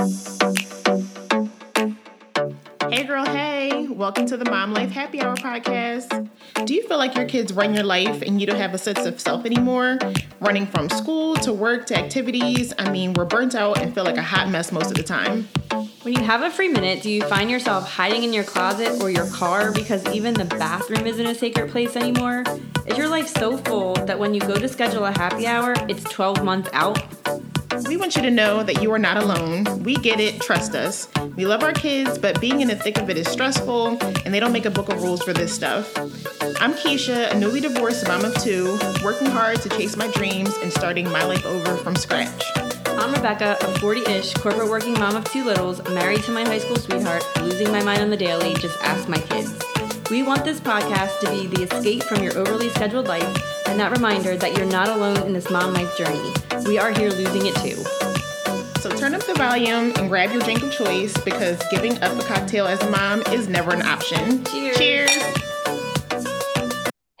Hey, girl, hey, welcome to the Mom Life Happy Hour podcast. Do you feel like your kids run your life and you don't have a sense of self anymore? Running from school to work to activities. I mean, we're burnt out and feel like a hot mess most of the time. When you have a free minute, do you find yourself hiding in your closet or your car because even the bathroom isn't a sacred place anymore? Is your life so full that when you go to schedule a happy hour, it's 12 months out? We want you to know that you are not alone. We get it, trust us. We love our kids, but being in the thick of it is stressful, and they don't make a book of rules for this stuff. I'm Keisha, a newly divorced mom of two, working hard to chase my dreams and starting my life over from scratch. I'm Rebecca, a 40 ish corporate working mom of two littles, married to my high school sweetheart, losing my mind on the daily, just ask my kids. We want this podcast to be the escape from your overly scheduled life and that reminder that you're not alone in this mom life journey. We are here losing it too. So turn up the volume and grab your drink of choice because giving up a cocktail as a mom is never an option. Cheers. Cheers.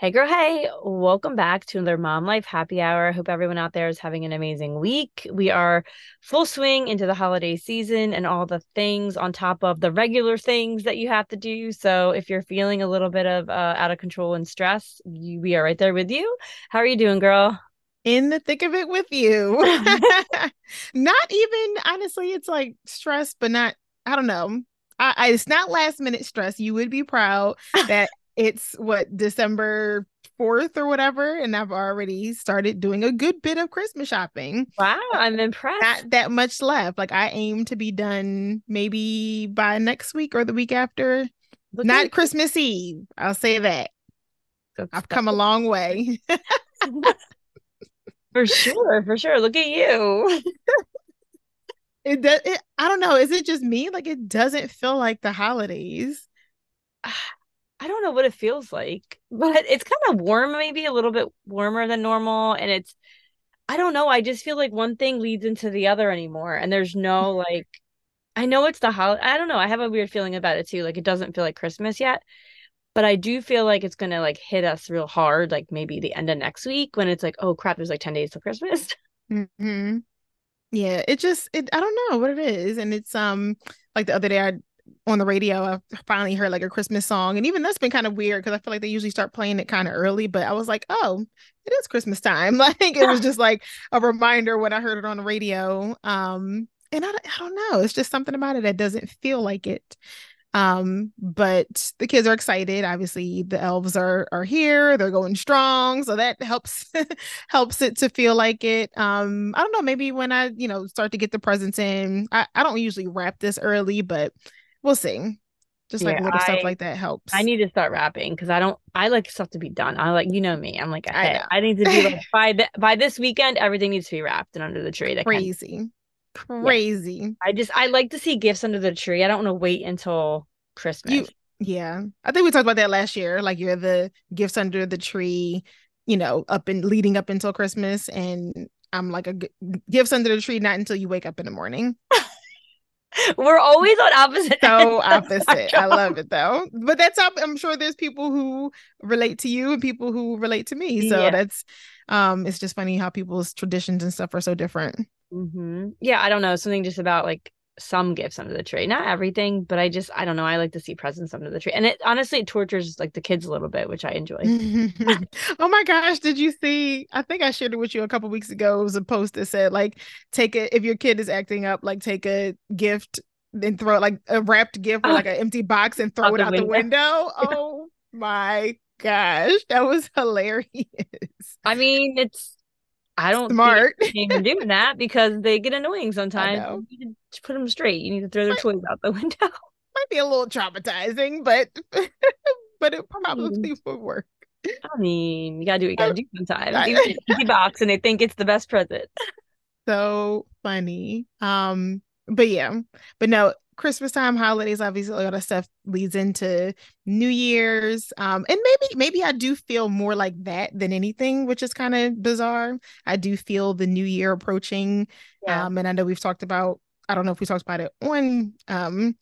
Hey, girl, hey, welcome back to another Mom Life Happy Hour. I hope everyone out there is having an amazing week. We are full swing into the holiday season and all the things on top of the regular things that you have to do. So, if you're feeling a little bit of uh, out of control and stress, you, we are right there with you. How are you doing, girl? In the thick of it with you. not even, honestly, it's like stress, but not, I don't know. I, I, it's not last minute stress. You would be proud that it's what December 4th or whatever and I've already started doing a good bit of Christmas shopping. Wow, I'm impressed. Not that much left. Like I aim to be done maybe by next week or the week after. Look Not at- Christmas Eve. I'll say that. That's, I've come a long way. for sure, for sure. Look at you. it does it, I don't know. Is it just me? Like it doesn't feel like the holidays. Ah, I don't know what it feels like, but it's kind of warm, maybe a little bit warmer than normal. And it's, I don't know. I just feel like one thing leads into the other anymore. And there's no like, I know it's the holiday. I don't know. I have a weird feeling about it too. Like it doesn't feel like Christmas yet, but I do feel like it's going to like hit us real hard, like maybe the end of next week when it's like, oh crap, there's like 10 days till Christmas. Mm-hmm. Yeah, it just, it, I don't know what it is. And it's, um, like the other day I on the radio, I finally heard like a Christmas song. And even that's been kind of weird because I feel like they usually start playing it kind of early. But I was like, oh, it is Christmas time. Like it was just like a reminder when I heard it on the radio. Um, and I, I don't know, it's just something about it that doesn't feel like it. Um, but the kids are excited. Obviously, the elves are are here, they're going strong. So that helps helps it to feel like it. Um, I don't know, maybe when I, you know, start to get the presents in, I, I don't usually wrap this early, but we'll see. Just like yeah, little I, stuff like that helps. I need to start wrapping because I don't. I like stuff to be done. I like you know me. I'm like I, I need to be like by the, by this weekend everything needs to be wrapped and under the tree. That crazy, kind of, crazy. Yeah. I just I like to see gifts under the tree. I don't want to wait until Christmas. You, yeah, I think we talked about that last year. Like you're the gifts under the tree, you know, up and leading up until Christmas, and I'm like a gifts under the tree not until you wake up in the morning. We're always on opposite. So opposite. I love it though. But that's how I'm sure there's people who relate to you and people who relate to me. So yeah. that's um it's just funny how people's traditions and stuff are so different. Mm-hmm. Yeah, I don't know. Something just about like some gifts under the tree. Not everything, but I just I don't know. I like to see presents under the tree. And it honestly it tortures like the kids a little bit, which I enjoy. oh my gosh, did you see? I think I shared it with you a couple weeks ago. It was a post that said like take it if your kid is acting up, like take a gift and throw it like a wrapped gift or ah. like an empty box and throw out it out the window. the window. Oh my gosh, that was hilarious. I mean, it's I don't smart doing that because they get annoying sometimes. You to put them straight. You need to throw their toys out the window. Might be a little traumatizing, but but it probably would work. I mean, you gotta do what you gotta do sometimes. Even empty box and they think it's the best present. So funny. Um, but yeah, but no, Christmas time, holidays, obviously a lot of stuff leads into New Year's. Um, and maybe maybe I do feel more like that than anything, which is kind of bizarre. I do feel the new year approaching. Yeah. Um, and I know we've talked about, I don't know if we talked about it on um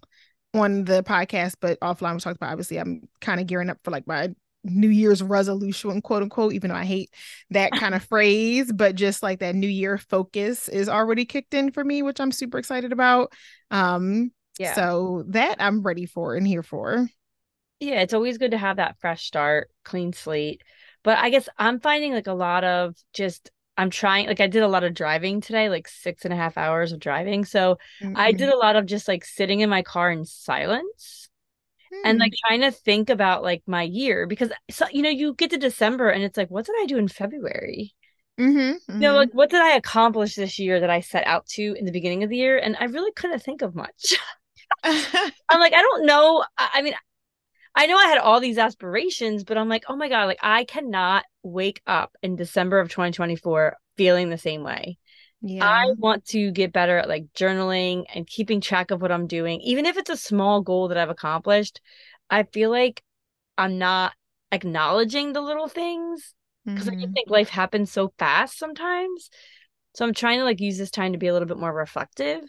on the podcast, but offline we talked about obviously I'm kind of gearing up for like my New Year's resolution, quote unquote, even though I hate that kind of phrase, but just like that New Year focus is already kicked in for me, which I'm super excited about. Um, yeah. So that I'm ready for and here for. Yeah, it's always good to have that fresh start, clean slate. But I guess I'm finding like a lot of just I'm trying like I did a lot of driving today, like six and a half hours of driving. So mm-hmm. I did a lot of just like sitting in my car in silence mm-hmm. and like hmm. trying to think about like my year because so you know, you get to December and it's like, what did I do in February? Mm-hmm, mm-hmm. You know, like what did I accomplish this year that I set out to in the beginning of the year? And I really couldn't think of much. I'm like, I don't know. I mean, I know I had all these aspirations, but I'm like, oh my God, like I cannot wake up in December of 2024 feeling the same way. Yeah. I want to get better at like journaling and keeping track of what I'm doing. Even if it's a small goal that I've accomplished, I feel like I'm not acknowledging the little things because mm-hmm. I just think life happens so fast sometimes. So I'm trying to like use this time to be a little bit more reflective.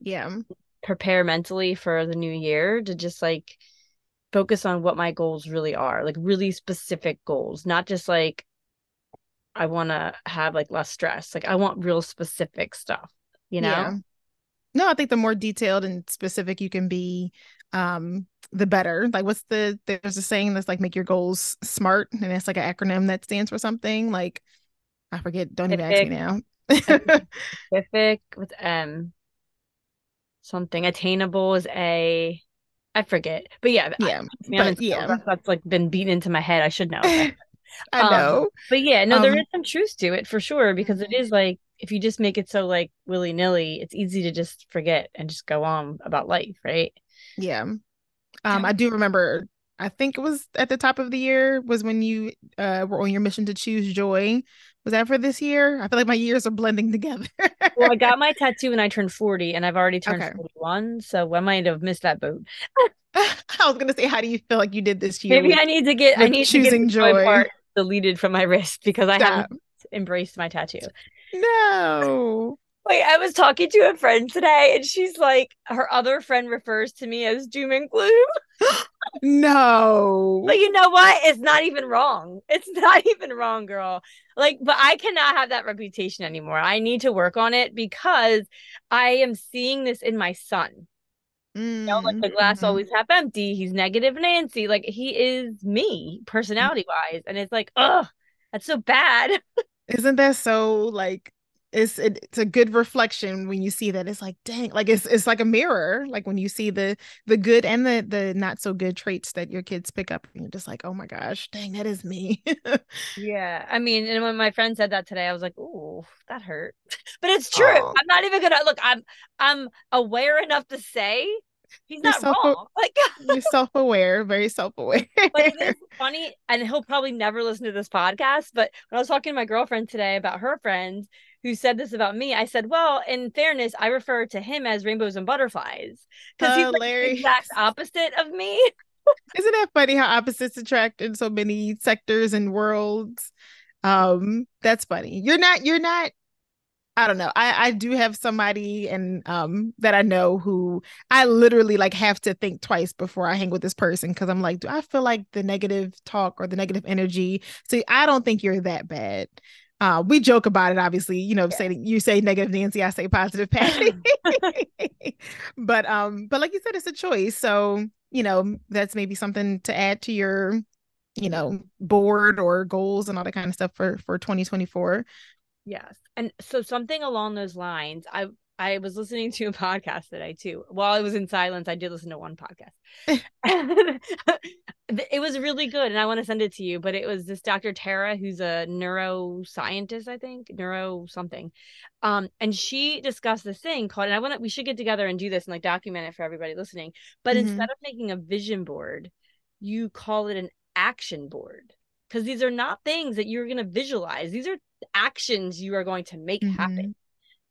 Yeah. Prepare mentally for the new year to just like focus on what my goals really are, like really specific goals, not just like I want to have like less stress. Like I want real specific stuff, you know? Yeah. No, I think the more detailed and specific you can be, um, the better. Like what's the there's a saying that's like make your goals smart and it's like an acronym that stands for something. Like I forget, don't even ask me now. specific with M something attainable is a I forget, but yeah, yeah, I, but, yeah, that's, that's, like been beaten into my head. I should know. I um, know, but yeah, no, um, there is some truth to it for sure because it is like if you just make it so like willy nilly, it's easy to just forget and just go on about life, right? Yeah. Um, I do remember. I think it was at the top of the year was when you uh were on your mission to choose joy. Was that for this year? I feel like my years are blending together. well, I got my tattoo when I turned 40 and I've already turned okay. 41. So I might have missed that boat. I was gonna say, how do you feel like you did this year? Maybe I need to get I need choosing to get joy part deleted from my wrist because I haven't embraced my tattoo. No. Wait, I was talking to a friend today and she's like, her other friend refers to me as doom and gloom. no. But you know what? It's not even wrong. It's not even wrong, girl. Like, but I cannot have that reputation anymore. I need to work on it because I am seeing this in my son. Mm, you know, like the glass mm-hmm. always half empty. He's negative Nancy. Like he is me, personality wise. And it's like, oh, that's so bad. Isn't that so like it's it, it's a good reflection when you see that it's like dang like it's it's like a mirror like when you see the the good and the the not so good traits that your kids pick up and you're just like oh my gosh dang that is me yeah i mean and when my friend said that today i was like oh that hurt but it's true oh. i'm not even gonna look i'm i'm aware enough to say he's not self- wrong. Like you're self-aware, very self-aware. but it is funny, and he'll probably never listen to this podcast. But when I was talking to my girlfriend today about her friends who said this about me, I said, "Well, in fairness, I refer to him as rainbows and butterflies because he's like the exact opposite of me." Isn't that funny how opposites attract in so many sectors and worlds? Um, that's funny. You're not. You're not I don't know. I I do have somebody and um that I know who I literally like have to think twice before I hang with this person because I'm like, do I feel like the negative talk or the negative energy? See, I don't think you're that bad. Uh, we joke about it, obviously. You know, yeah. say you say negative Nancy, I say positive Patty. but um, but like you said, it's a choice. So you know, that's maybe something to add to your, you know, board or goals and all that kind of stuff for for 2024. Yes. And so something along those lines, I I was listening to a podcast today too. While I was in silence, I did listen to one podcast. it was really good, and I want to send it to you. But it was this Dr. Tara, who's a neuroscientist, I think, neuro something. Um, and she discussed this thing called, and I want to, we should get together and do this and like document it for everybody listening. But mm-hmm. instead of making a vision board, you call it an action board because these are not things that you're going to visualize. These are actions you are going to make mm-hmm. happen,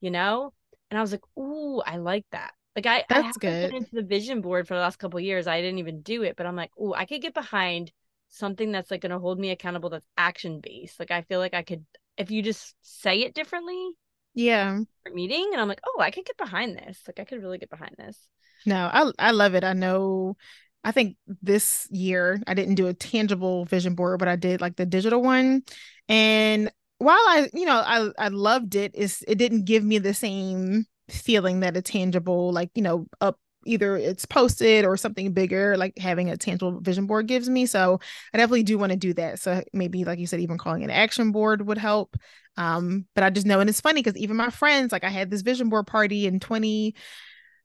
you know? And I was like, ooh, I like that. Like I, That's I good. into the vision board for the last couple years. I didn't even do it, but I'm like, ooh, I could get behind something that's like going to hold me accountable that's action based. Like I feel like I could, if you just say it differently, yeah, meeting, and I'm like, oh, I could get behind this. Like I could really get behind this. No, I I love it. I know I think this year I didn't do a tangible vision board, but I did like the digital one. And while I, you know, I I loved it, is it didn't give me the same feeling that a tangible, like, you know, up either it's posted or something bigger, like having a tangible vision board gives me. So I definitely do want to do that. So maybe, like you said, even calling an action board would help. Um, but I just know, and it's funny because even my friends, like I had this vision board party in 20,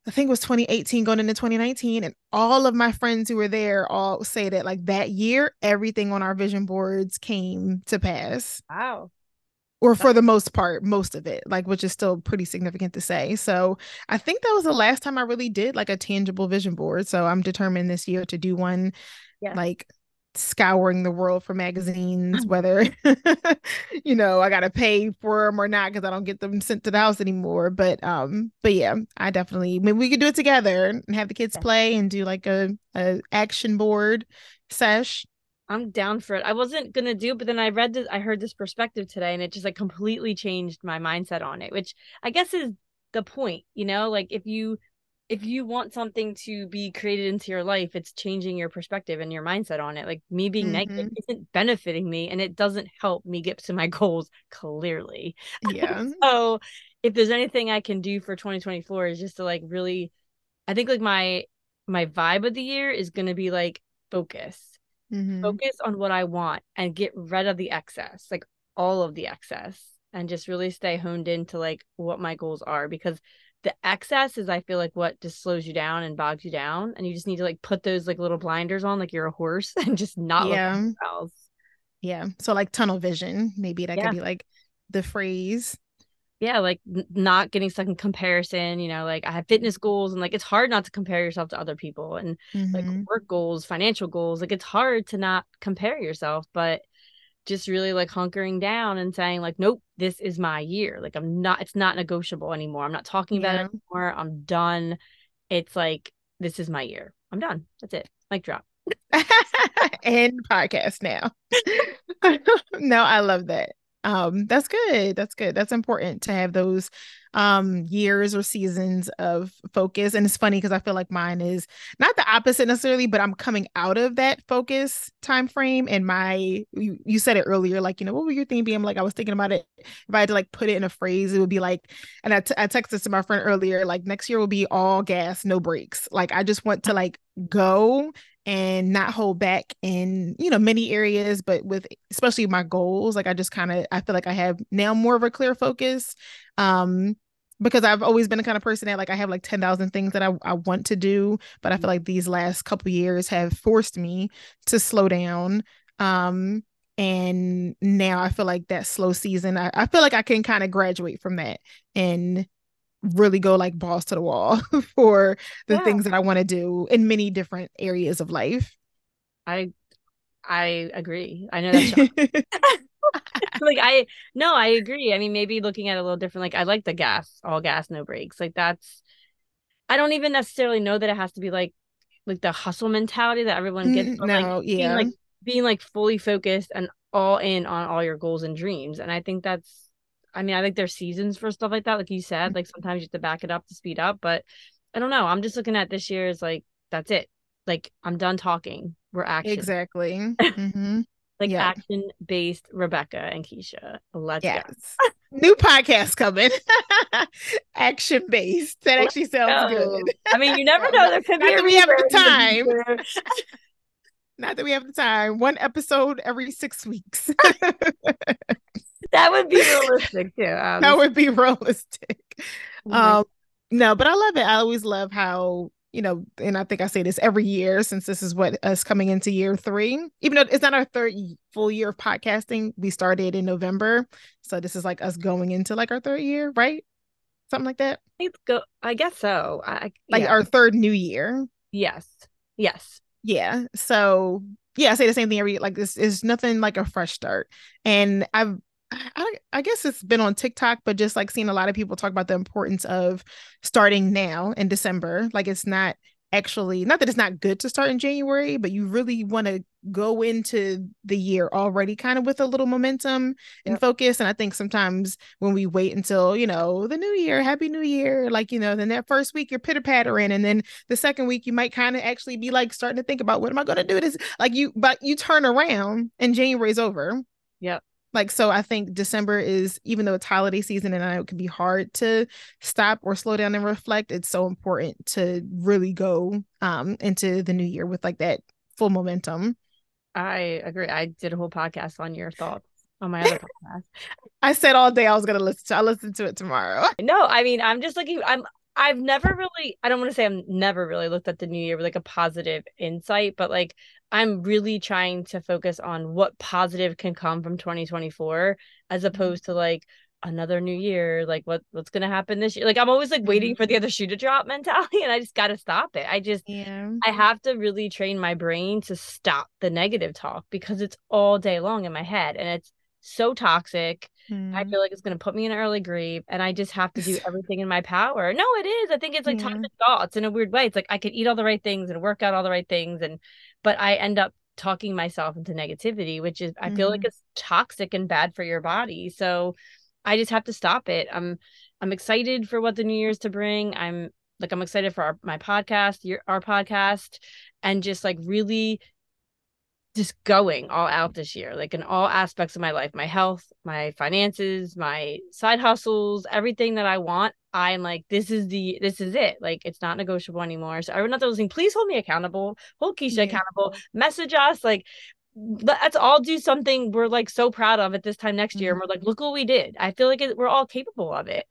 I think it was 2018 going into 2019. And all of my friends who were there all say that like that year, everything on our vision boards came to pass. Wow. Or for the most part, most of it, like which is still pretty significant to say. So I think that was the last time I really did like a tangible vision board. So I'm determined this year to do one yeah. like scouring the world for magazines, whether you know I gotta pay for them or not because I don't get them sent to the house anymore. But um, but yeah, I definitely. I mean, we could do it together and have the kids play and do like a a action board sesh. I'm down for it. I wasn't gonna do, but then I read this. I heard this perspective today, and it just like completely changed my mindset on it. Which I guess is the point, you know. Like if you if you want something to be created into your life, it's changing your perspective and your mindset on it. Like me being mm-hmm. negative isn't benefiting me and it doesn't help me get to my goals clearly. Yeah. so if there's anything I can do for 2024 is just to like really I think like my my vibe of the year is going to be like focus. Mm-hmm. Focus on what I want and get rid of the excess, like all of the excess and just really stay honed into like what my goals are because the excess is I feel like what just slows you down and bogs you down, and you just need to like put those like little blinders on, like you're a horse, and just not yeah. Yeah. So like tunnel vision, maybe that yeah. could be like the phrase. Yeah, like n- not getting stuck in comparison. You know, like I have fitness goals, and like it's hard not to compare yourself to other people, and mm-hmm. like work goals, financial goals. Like it's hard to not compare yourself, but just really like hunkering down and saying like nope this is my year like i'm not it's not negotiable anymore i'm not talking about yeah. it anymore i'm done it's like this is my year i'm done that's it Like drop and podcast now no i love that um that's good that's good that's important to have those um years or seasons of focus. And it's funny because i feel like mine is not the opposite necessarily but i'm coming out of that focus time frame and my you, you said it earlier like you know what were your thinking i'm like i was thinking about it. If i had to like put it in a phrase it would be like and I, t- I texted to my friend earlier like next year will be all gas no brakes like i just want to like go and not hold back in you know many areas but with especially my goals. Like i just kind of i feel like i have now more of a clear focus. Um because i've always been the kind of person that like i have like 10,000 things that I, I want to do but i feel like these last couple years have forced me to slow down um and now i feel like that slow season i, I feel like i can kind of graduate from that and really go like balls to the wall for the yeah. things that I want to do in many different areas of life. I I agree. I know that's like I no, I agree. I mean, maybe looking at it a little different. Like I like the gas, all gas, no brakes. Like that's I don't even necessarily know that it has to be like like the hustle mentality that everyone gets. Mm, no, like, yeah. Being like being like fully focused and all in on all your goals and dreams. And I think that's I mean, I think there's seasons for stuff like that. Like you said, like sometimes you have to back it up to speed up. But I don't know. I'm just looking at this year as like, that's it. Like I'm done talking. We're action. Exactly. Mm-hmm. like yeah. action based Rebecca and Keisha. Let's yes. go. New podcast coming. action based. That actually sounds good. I mean, you never know. There could be Not that we have the time. Not that we have the time. One episode every six weeks that would be realistic too. That would be realistic. Mm-hmm. Um, no, but I love it. I always love how you know, and I think I say this every year since this is what us coming into year three. Even though it's not our third full year of podcasting, we started in November, so this is like us going into like our third year, right? Something like that. It's go. I guess so. I, like yeah. our third new year. Yes. Yes. Yeah. So yeah, I say the same thing every like this is nothing like a fresh start. And I've I, I guess it's been on TikTok, but just like seeing a lot of people talk about the importance of starting now in December. Like it's not actually not that it's not good to start in January, but you really want to go into the year already kind of with a little momentum and yep. focus. And I think sometimes when we wait until, you know, the new year, happy new year, like, you know, then that first week you're pitter pattering. And then the second week you might kind of actually be like starting to think about what am I going to do this? Like you, but you turn around and January's over. Yep. Like, so I think December is, even though it's holiday season and I know it can be hard to stop or slow down and reflect, it's so important to really go um into the new year with like that full momentum. I agree. I did a whole podcast on your thoughts on my other podcast. I said all day I was gonna listen to. I listen to it tomorrow. No, I mean I'm just looking. I'm. I've never really. I don't want to say I've never really looked at the new year with like a positive insight, but like I'm really trying to focus on what positive can come from 2024 as mm-hmm. opposed to like another new year like what what's gonna happen this year like i'm always like waiting mm-hmm. for the other shoe to drop mentality and i just gotta stop it i just yeah. i have to really train my brain to stop the negative talk because it's all day long in my head and it's so toxic mm. i feel like it's gonna put me in early grave and i just have to do everything in my power no it is i think it's like yeah. toxic thoughts in a weird way it's like i could eat all the right things and work out all the right things and but i end up talking myself into negativity which is i feel mm. like mm-hmm. it's toxic and bad for your body so I just have to stop it. I'm I'm excited for what the New Year's to bring. I'm like I'm excited for our my podcast, your our podcast, and just like really just going all out this year, like in all aspects of my life, my health, my finances, my side hustles, everything that I want. I'm like, this is the this is it. Like it's not negotiable anymore. So everyone there listening, please hold me accountable, hold Keisha yeah. accountable, message us. Like let's all do something we're like so proud of at this time next year and we're like mm-hmm. look what we did i feel like it, we're all capable of it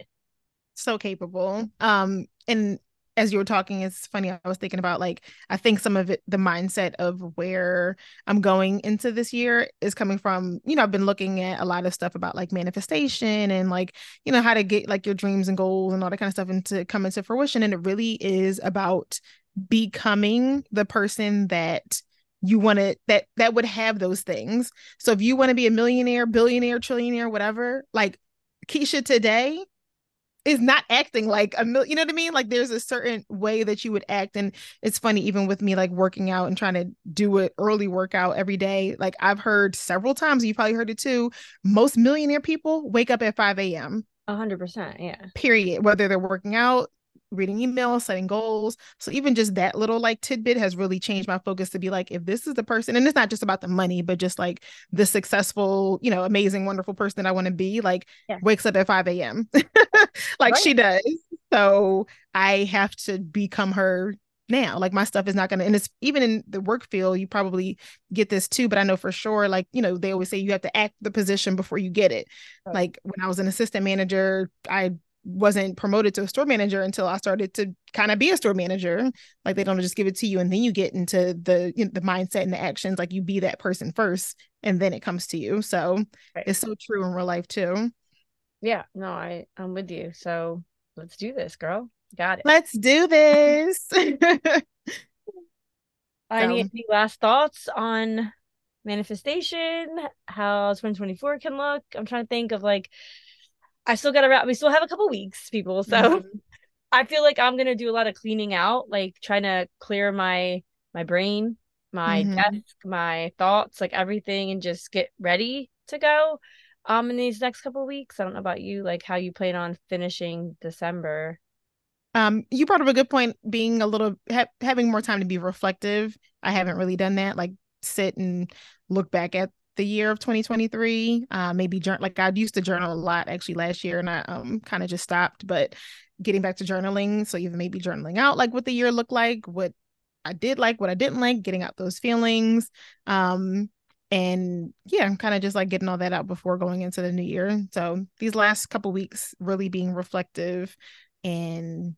so capable um and as you were talking it's funny i was thinking about like i think some of it the mindset of where i'm going into this year is coming from you know i've been looking at a lot of stuff about like manifestation and like you know how to get like your dreams and goals and all that kind of stuff into come into fruition and it really is about becoming the person that you want to that that would have those things. So if you want to be a millionaire, billionaire, trillionaire, whatever, like Keisha today is not acting like a million, you know what I mean? Like there's a certain way that you would act. And it's funny, even with me like working out and trying to do an early workout every day. Like I've heard several times, you probably heard it too. Most millionaire people wake up at 5 a.m. A hundred percent, yeah. Period. Whether they're working out, reading emails, setting goals. So even just that little like tidbit has really changed my focus to be like, if this is the person, and it's not just about the money, but just like the successful, you know, amazing, wonderful person that I want to be, like yeah. wakes up at 5 a.m. like right. she does. So I have to become her now like my stuff is not gonna and it's even in the work field you probably get this too but i know for sure like you know they always say you have to act the position before you get it right. like when i was an assistant manager i wasn't promoted to a store manager until I started to kind of be a store manager. Like they don't just give it to you and then you get into the you know, the mindset and the actions. Like you be that person first and then it comes to you. So right. it's so true in real life too. Yeah, no, I I'm with you. So let's do this, girl. Got it. Let's do this. I need any last thoughts on manifestation, how 2024 can look. I'm trying to think of like I still got to wrap. We still have a couple weeks, people. So mm-hmm. I feel like I'm gonna do a lot of cleaning out, like trying to clear my my brain, my mm-hmm. desk, my thoughts, like everything, and just get ready to go. Um, in these next couple weeks, I don't know about you, like how you plan on finishing December. Um, you brought up a good point. Being a little ha- having more time to be reflective. I haven't really done that. Like sit and look back at the year of 2023 uh maybe journal like i used to journal a lot actually last year and i um kind of just stopped but getting back to journaling so even maybe journaling out like what the year looked like what i did like what i didn't like getting out those feelings um and yeah i'm kind of just like getting all that out before going into the new year. So these last couple weeks really being reflective and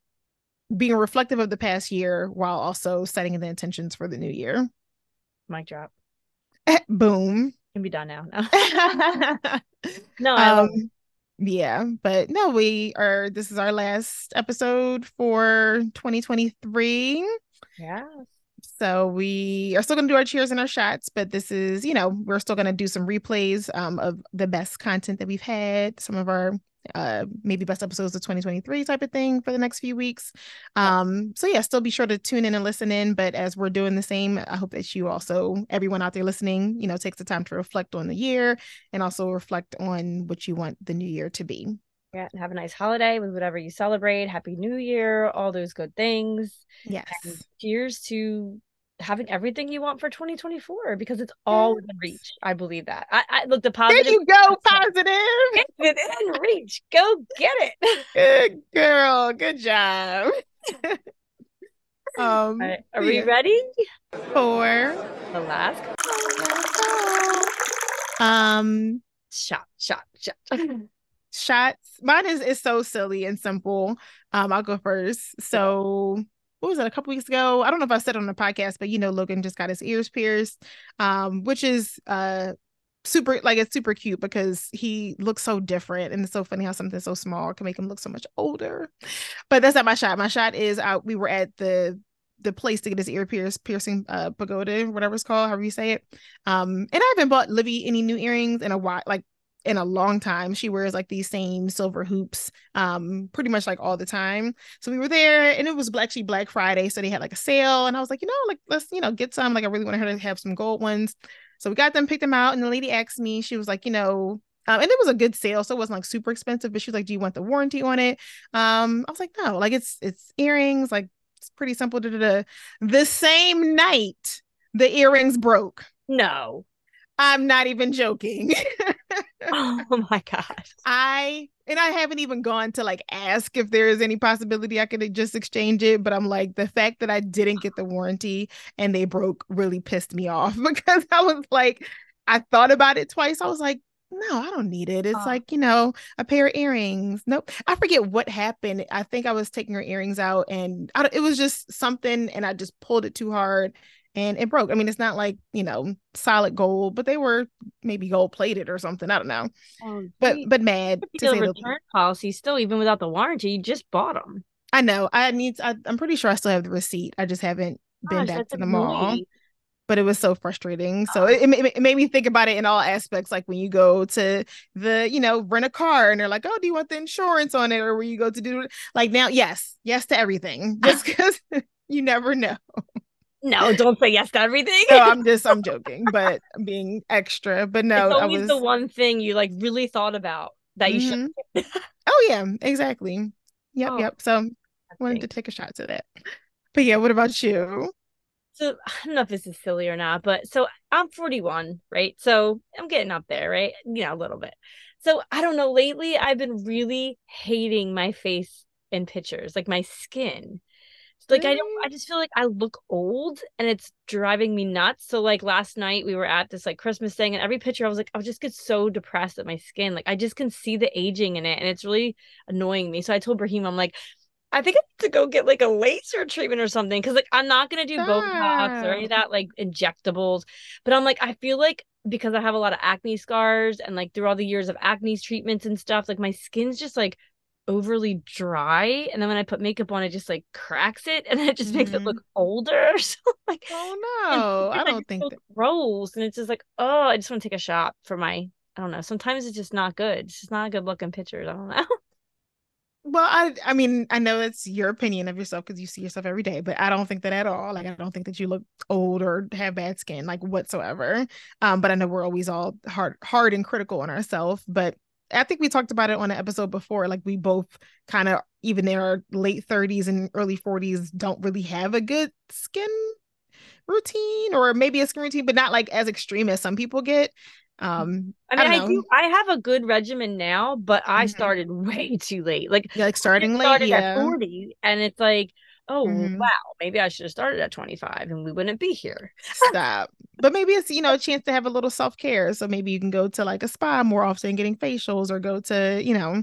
being reflective of the past year while also setting the intentions for the new year. Mic drop. Boom can be done now. No, no um, yeah, but no, we are. This is our last episode for 2023. Yeah. So we are still going to do our cheers and our shots, but this is, you know, we're still going to do some replays um, of the best content that we've had, some of our uh maybe best episodes of 2023 type of thing for the next few weeks. Um, so yeah, still be sure to tune in and listen in. But as we're doing the same, I hope that you also, everyone out there listening, you know, takes the time to reflect on the year and also reflect on what you want the new year to be. Yeah, and have a nice holiday with whatever you celebrate. Happy New Year, all those good things. Yes. And cheers to having everything you want for 2024 because it's all Yes. within reach. I believe that. I, I look the positive. There you go, positive. It's within reach. Go get it. Good girl. Good job. um, right, are we ready? for The last um shot, shot, shot. shots. Mine is is so silly and simple. Um, I'll go first. So what was it a couple weeks ago? I don't know if I said on the podcast, but you know, Logan just got his ears pierced, um, which is uh super like it's super cute because he looks so different and it's so funny how something so small can make him look so much older. But that's not my shot. My shot is out. We were at the the place to get his ear pierced, piercing uh pagoda, whatever it's called, however you say it. Um, and I haven't bought Livy any new earrings in a while, like in a long time. She wears like these same silver hoops, um, pretty much like all the time. So we were there, and it was actually Black Friday, so they had like a sale, and I was like, you know, like let's you know get some. Like I really wanted her to have some gold ones, so we got them, picked them out, and the lady asked me, she was like, you know. Um, and it was a good sale, so it wasn't like super expensive. But she was like, "Do you want the warranty on it?" Um, I was like, "No, like it's it's earrings, like it's pretty simple." Da, da, da. The same night, the earrings broke. no. I'm not even joking. Oh my god. I and I haven't even gone to like ask if there is any possibility I could just exchange it, but I'm like the fact that I didn't get the warranty and they broke really pissed me off because I was like I thought about it twice. I was like, no, I don't need it. It's Oh. like, you know, a pair of earrings. Nope. I forget what happened. I think I was taking her earrings out and I, it was just something and I just pulled it too hard and it broke. I mean, it's not like, you know, solid gold, but they were maybe gold plated or something. I don't know. Oh, But but mad to say the return policy still even without the warranty, you just bought them. I know. I need. I, I'm pretty sure I still have the receipt. I just haven't been back to the mall. But it was so frustrating. So Oh. it, it, it made me think about it in all aspects. Like when you go to the, you know, rent a car and they're like, "Oh, do you want the insurance on it?" Or when you go to do like now, yes, yes to everything, just because you never know. No, don't say yes to everything. No, I'm just I'm joking, but I'm being extra. But no, it's I always was. the one thing you like really thought about that you should. Mhm. Oh yeah, exactly. Yep, Oh, yep. So I wanted to take a shot to that. But yeah, what about you? So I don't know if this is silly or not, but so I'm 41, right? So I'm getting up there, right? You know, a little bit. So I don't know. Lately, I've been really hating my face in pictures, like my skin. Like I don't, mm-hmm. I just feel like I look old, and it's driving me nuts. So like last night, we were at this like Christmas thing, and every picture I was like, I just get so depressed at my skin. Like I just can see the aging in it, and it's really annoying me. So I told Brahim, I'm like. I think I need to go get like a laser treatment or something because like I'm not gonna do Botox or any of that like injectables. But I'm like, I feel like because I have a lot of acne scars and like through all the years of acne treatments and stuff, like my skin's just like overly dry. And then when I put makeup on, it just like cracks it and it just makes it look older. So like Oh no, I don't think that. gross. And it's just like, oh, I just want to take a shot for my I don't know. Sometimes it's just not good. It's just not a good looking picture I don't know. Well, I I mean, I know it's your opinion of yourself because you see yourself every day, but I don't think that at all. Like I don't think that you look old or have bad skin, like whatsoever. Um, but I know we're always all hard hard and critical on ourselves. But I think we talked about it on an episode before. Like we both kind of even in our late 30s and early 40s don't really have a good skin routine or maybe a skin routine, but not like as extreme as some people get. Um, I mean, I, don't do. I have a good regimen now, but I Mhm. started way too late. Like Yeah, like I starting late, yeah. at 40, and it's like, oh Mhm. wow, maybe I should have started at 25, and we wouldn't be here. Stop. But maybe it's, you know, a chance to have a little self-care. So maybe you can go to like a spa more often, getting facials or go to, you know,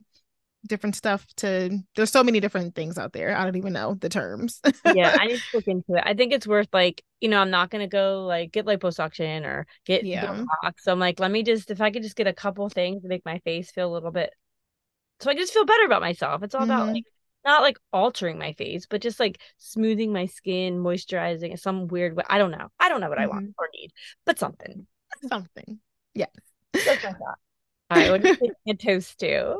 different stuff to there's so many different things out there. I don't even know the terms. yeah, I need to look into it. I think it's worth like, you know, I'm not gonna go like get liposuction or get Yeah. Botox. So I'm like, let me just if I could just get a couple things to make my face feel a little bit, so I just feel better about myself. It's all about Mhm. like not like altering my face, but just like smoothing my skin, moisturizing in some weird way. I don't know. I don't know what I want or need, but something. Something. Yes. That's my thought. All right, what do you think a toast to?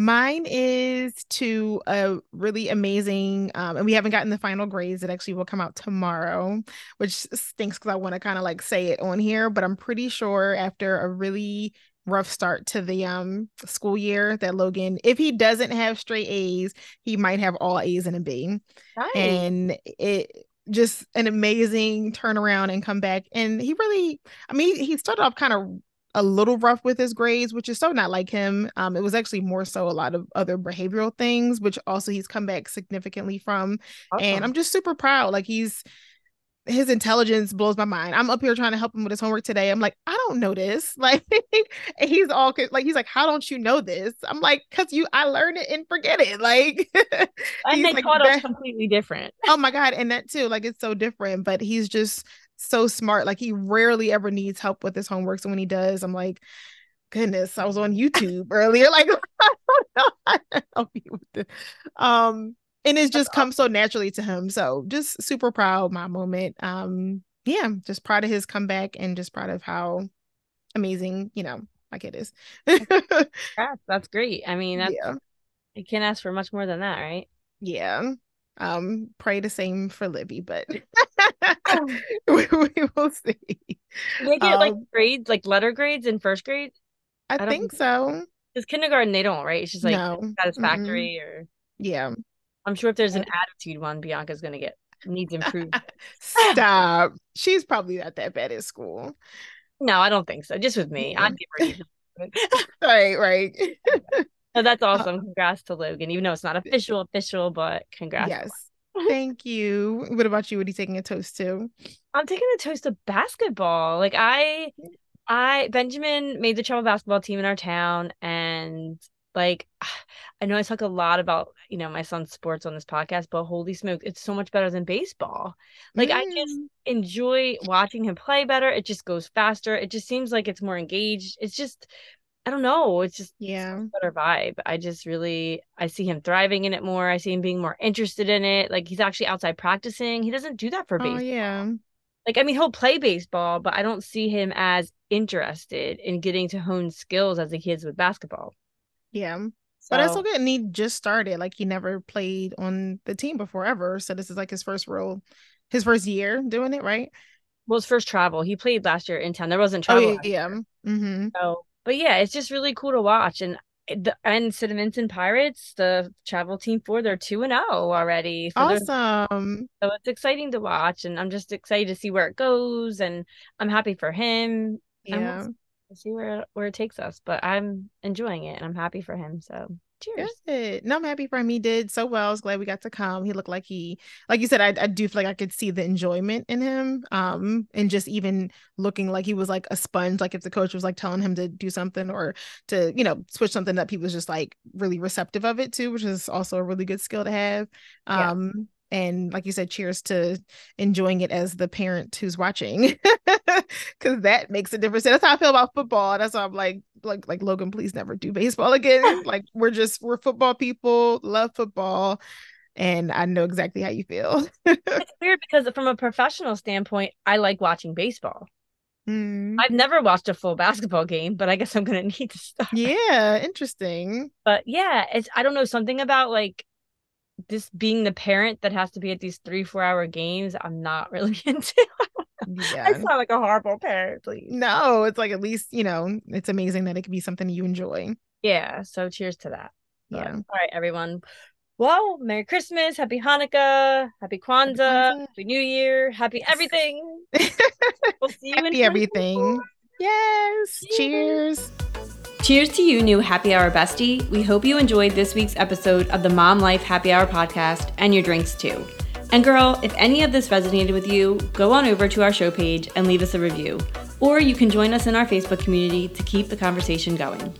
Mine is to a really amazing, um, and we haven't gotten the final grades. It actually will come out tomorrow, which stinks because I want to kind of like say it on here, but I'm pretty sure after a really rough start to the um school year that Logan, if he doesn't have straight A's, he might have all A's and a B. Nice. And it just an amazing turnaround and comeback. And he really, I mean, he started off kind of a little rough with his grades, which is so not like him. Um, it was actually more so a lot of other behavioral things, which also he's come back significantly from. Awesome. And I'm just super proud. Like he's his intelligence blows my mind. I'm up here trying to help him with his homework today. I'm like, I don't know this. Like, he's all like, he's like, how don't you know this? I'm like, cause you, I learn it and forget it. Like, and they like, taught us completely different. Oh my god, and that too. Like, it's so different. But he's just so smart. Like, he rarely ever needs help with his homework. So when he does, I'm like, goodness, I was on YouTube earlier. Like, I don't know how to help you with this. Um, and it's just come so naturally to him. So just super proud my moment. Um, yeah, just proud of his comeback and just proud of how amazing, you know, my kid is. that's great. I mean, that's, yeah. you can't ask for much more than that, right? Yeah. Um, pray the same for Libby, but we, we, will see. They get um, like grades, like letter grades in first grade. I, I think so. Because kindergarten, they don't, right? It's just like no. satisfactory mm-hmm. or yeah. I'm sure if there's an attitude one, Bianca's gonna get needs improvement. Stop. She's probably not that bad at school. No, I don't think so. Just with me, I'd give her. right, right. so that's uh, awesome. Congrats to Logan, even though it's not official, official, but congrats. Yes. Thank you. What about you? What are you taking a toast to? I'm taking a toast to basketball. Like I I Benjamin made the travel basketball team in our town and like I know I talk a lot about, you know, my son's sports on this podcast, but holy smoke, it's so much better than baseball. Like mm. I just mm. enjoy watching him play better. It just goes faster. It just seems like it's more engaged. It's just I don't know. It's just yeah, better vibe. I just really I see him thriving in it more. I see him being more interested in it. Like he's actually outside practicing. He doesn't do that for oh, baseball. yeah. Like I mean, he'll play baseball, but I don't see him as interested in getting to hone skills as he is with basketball. Yeah. So, but that's okay. And he just started. Like he never played on the team before ever. So this is like his first real his first year doing it, right? Well, his first travel. He played last year in town. There wasn't oh, travel. Oh, yeah. Mm-hmm. So but yeah, it's just really cool to watch. And the and Cinnaminson Pirates, the travel team for they're two and zero oh already. awesome. Their, so it's exciting to watch, and I'm just excited to see where it goes, and I'm happy for him. Yeah, see where where it takes us. But I'm enjoying it and I'm happy for him. So cheers. Good. No, I'm happy for him. He did so well. I was glad we got to come. He looked like he, like you said, I, I do feel like I could see the enjoyment in him. Um, and just even looking like he was like a sponge. Like if the coach was like telling him to do something or to, you know, switch something up, he was just like really receptive of it too, which is also a really good skill to have. Um, yeah and like you said cheers to enjoying it as the parent who's watching because that makes a difference that's how i feel about football that's why i'm like like like logan please never do baseball again like we're just we're football people love football and i know exactly how you feel it's weird because from a professional standpoint i like watching baseball mm. I've never watched a full basketball game, but I guess I'm gonna need to start. Yeah, interesting. But yeah, it's I don't know something about like this being the parent that has to be at these three four hour games i'm not really into. Yeah. i sound like a horrible parent please. No it's like at least you know it's amazing that it could be something you enjoy. Yeah so cheers to that. Yeah. all right everyone. Well merry christmas happy hanukkah happy kwanzaa happy, happy new year happy everything. We'll see you happy in everything. Yes cheers. cheers. Cheers to you, new happy hour bestie. We hope you enjoyed this week's episode of the Mom Life Happy Hour podcast and your drinks too. And girl, if any of this resonated with you, go on over to our show page and leave us a review. Or you can join us in our Facebook community to keep the conversation going.